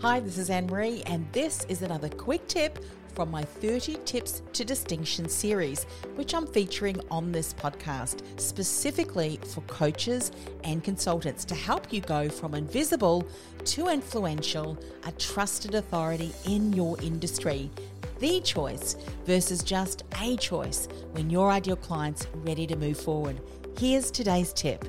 Hi, this is Anne Marie, and this is another quick tip from my 30 Tips to Distinction series, which I'm featuring on this podcast, specifically for coaches and consultants to help you go from invisible to influential, a trusted authority in your industry. The choice versus just a choice when your ideal client's ready to move forward. Here's today's tip.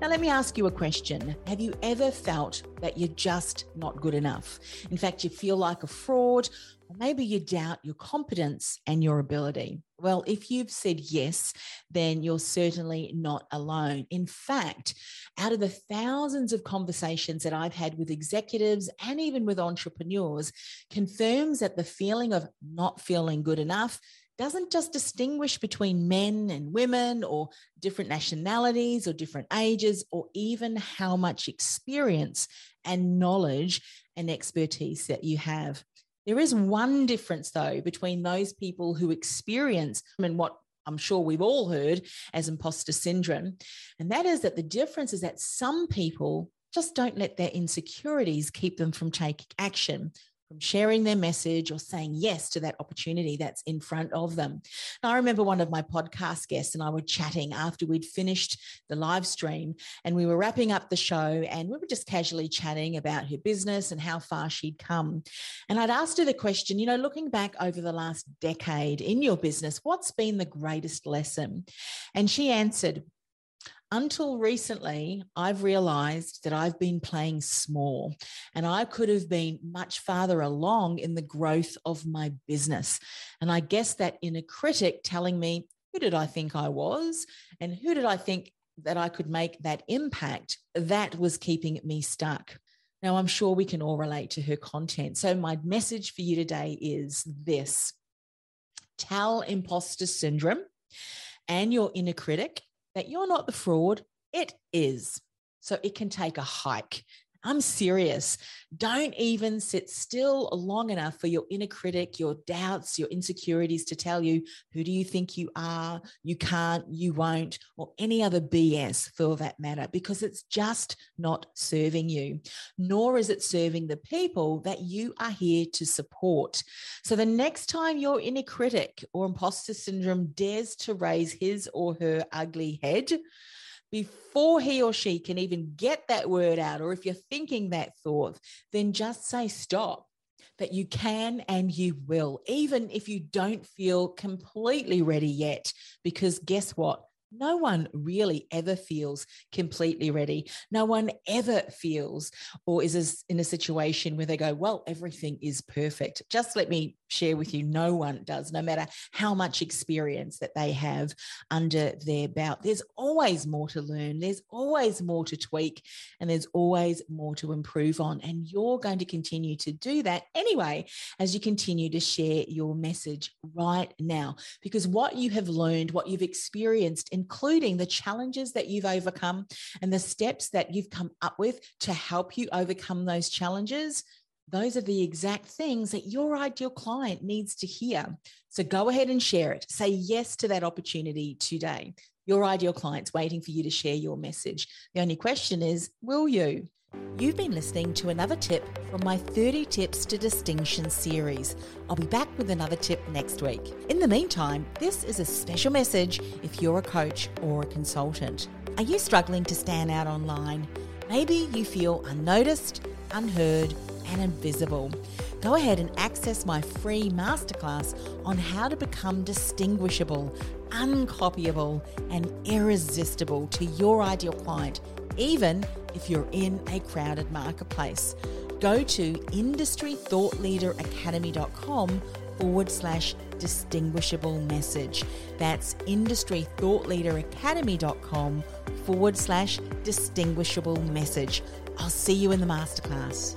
Now, let me ask you a question. Have you ever felt that you're just not good enough? In fact, you feel like a fraud, or maybe you doubt your competence and your ability. Well, if you've said yes, then you're certainly not alone. In fact, out of the thousands of conversations that I've had with executives and even with entrepreneurs, confirms that the feeling of not feeling good enough doesn't just distinguish between men and women or different nationalities or different ages or even how much experience and knowledge and expertise that you have. There is one difference, though, between those people who experience and what I'm sure we've all heard as imposter syndrome. And that is that the difference is that some people just don't let their insecurities keep them from taking action from sharing their message or saying yes to that opportunity that's in front of them. Now, I remember one of my podcast guests and I were chatting after we'd finished the live stream and we were wrapping up the show and we were just casually chatting about her business and how far she'd come. And I'd asked her the question, you know, looking back over the last decade in your business, what's been the greatest lesson? And she answered, until recently, I've realized that I've been playing small and I could have been much farther along in the growth of my business. And I guess that inner critic telling me, who did I think I was? And who did I think that I could make that impact? That was keeping me stuck. Now, I'm sure we can all relate to her content. So, my message for you today is this tell imposter syndrome and your inner critic that you're not the fraud, it is. So it can take a hike. I'm serious. Don't even sit still long enough for your inner critic, your doubts, your insecurities to tell you who do you think you are, you can't, you won't, or any other BS for that matter, because it's just not serving you, nor is it serving the people that you are here to support. So the next time your inner critic or imposter syndrome dares to raise his or her ugly head, before he or she can even get that word out, or if you're thinking that thought, then just say stop. That you can and you will, even if you don't feel completely ready yet. Because guess what? No one really ever feels completely ready. No one ever feels or is in a situation where they go, Well, everything is perfect. Just let me share with you no one does, no matter how much experience that they have under their belt. There's always more to learn, there's always more to tweak, and there's always more to improve on. And you're going to continue to do that anyway as you continue to share your message right now. Because what you have learned, what you've experienced, including the challenges that you've overcome and the steps that you've come up with to help you overcome those challenges those are the exact things that your ideal client needs to hear. So go ahead and share it. Say yes to that opportunity today. Your ideal client's waiting for you to share your message. The only question is, will you? You've been listening to another tip from my 30 Tips to Distinction series. I'll be back with another tip next week. In the meantime, this is a special message if you're a coach or a consultant. Are you struggling to stand out online? Maybe you feel unnoticed, unheard, and invisible. Go ahead and access my free masterclass on how to become distinguishable, uncopyable, and irresistible to your ideal client, even if you're in a crowded marketplace. Go to industrythoughtleaderacademy.com forward slash distinguishable message. That's industrythoughtleaderacademy.com forward slash distinguishable message. I'll see you in the masterclass.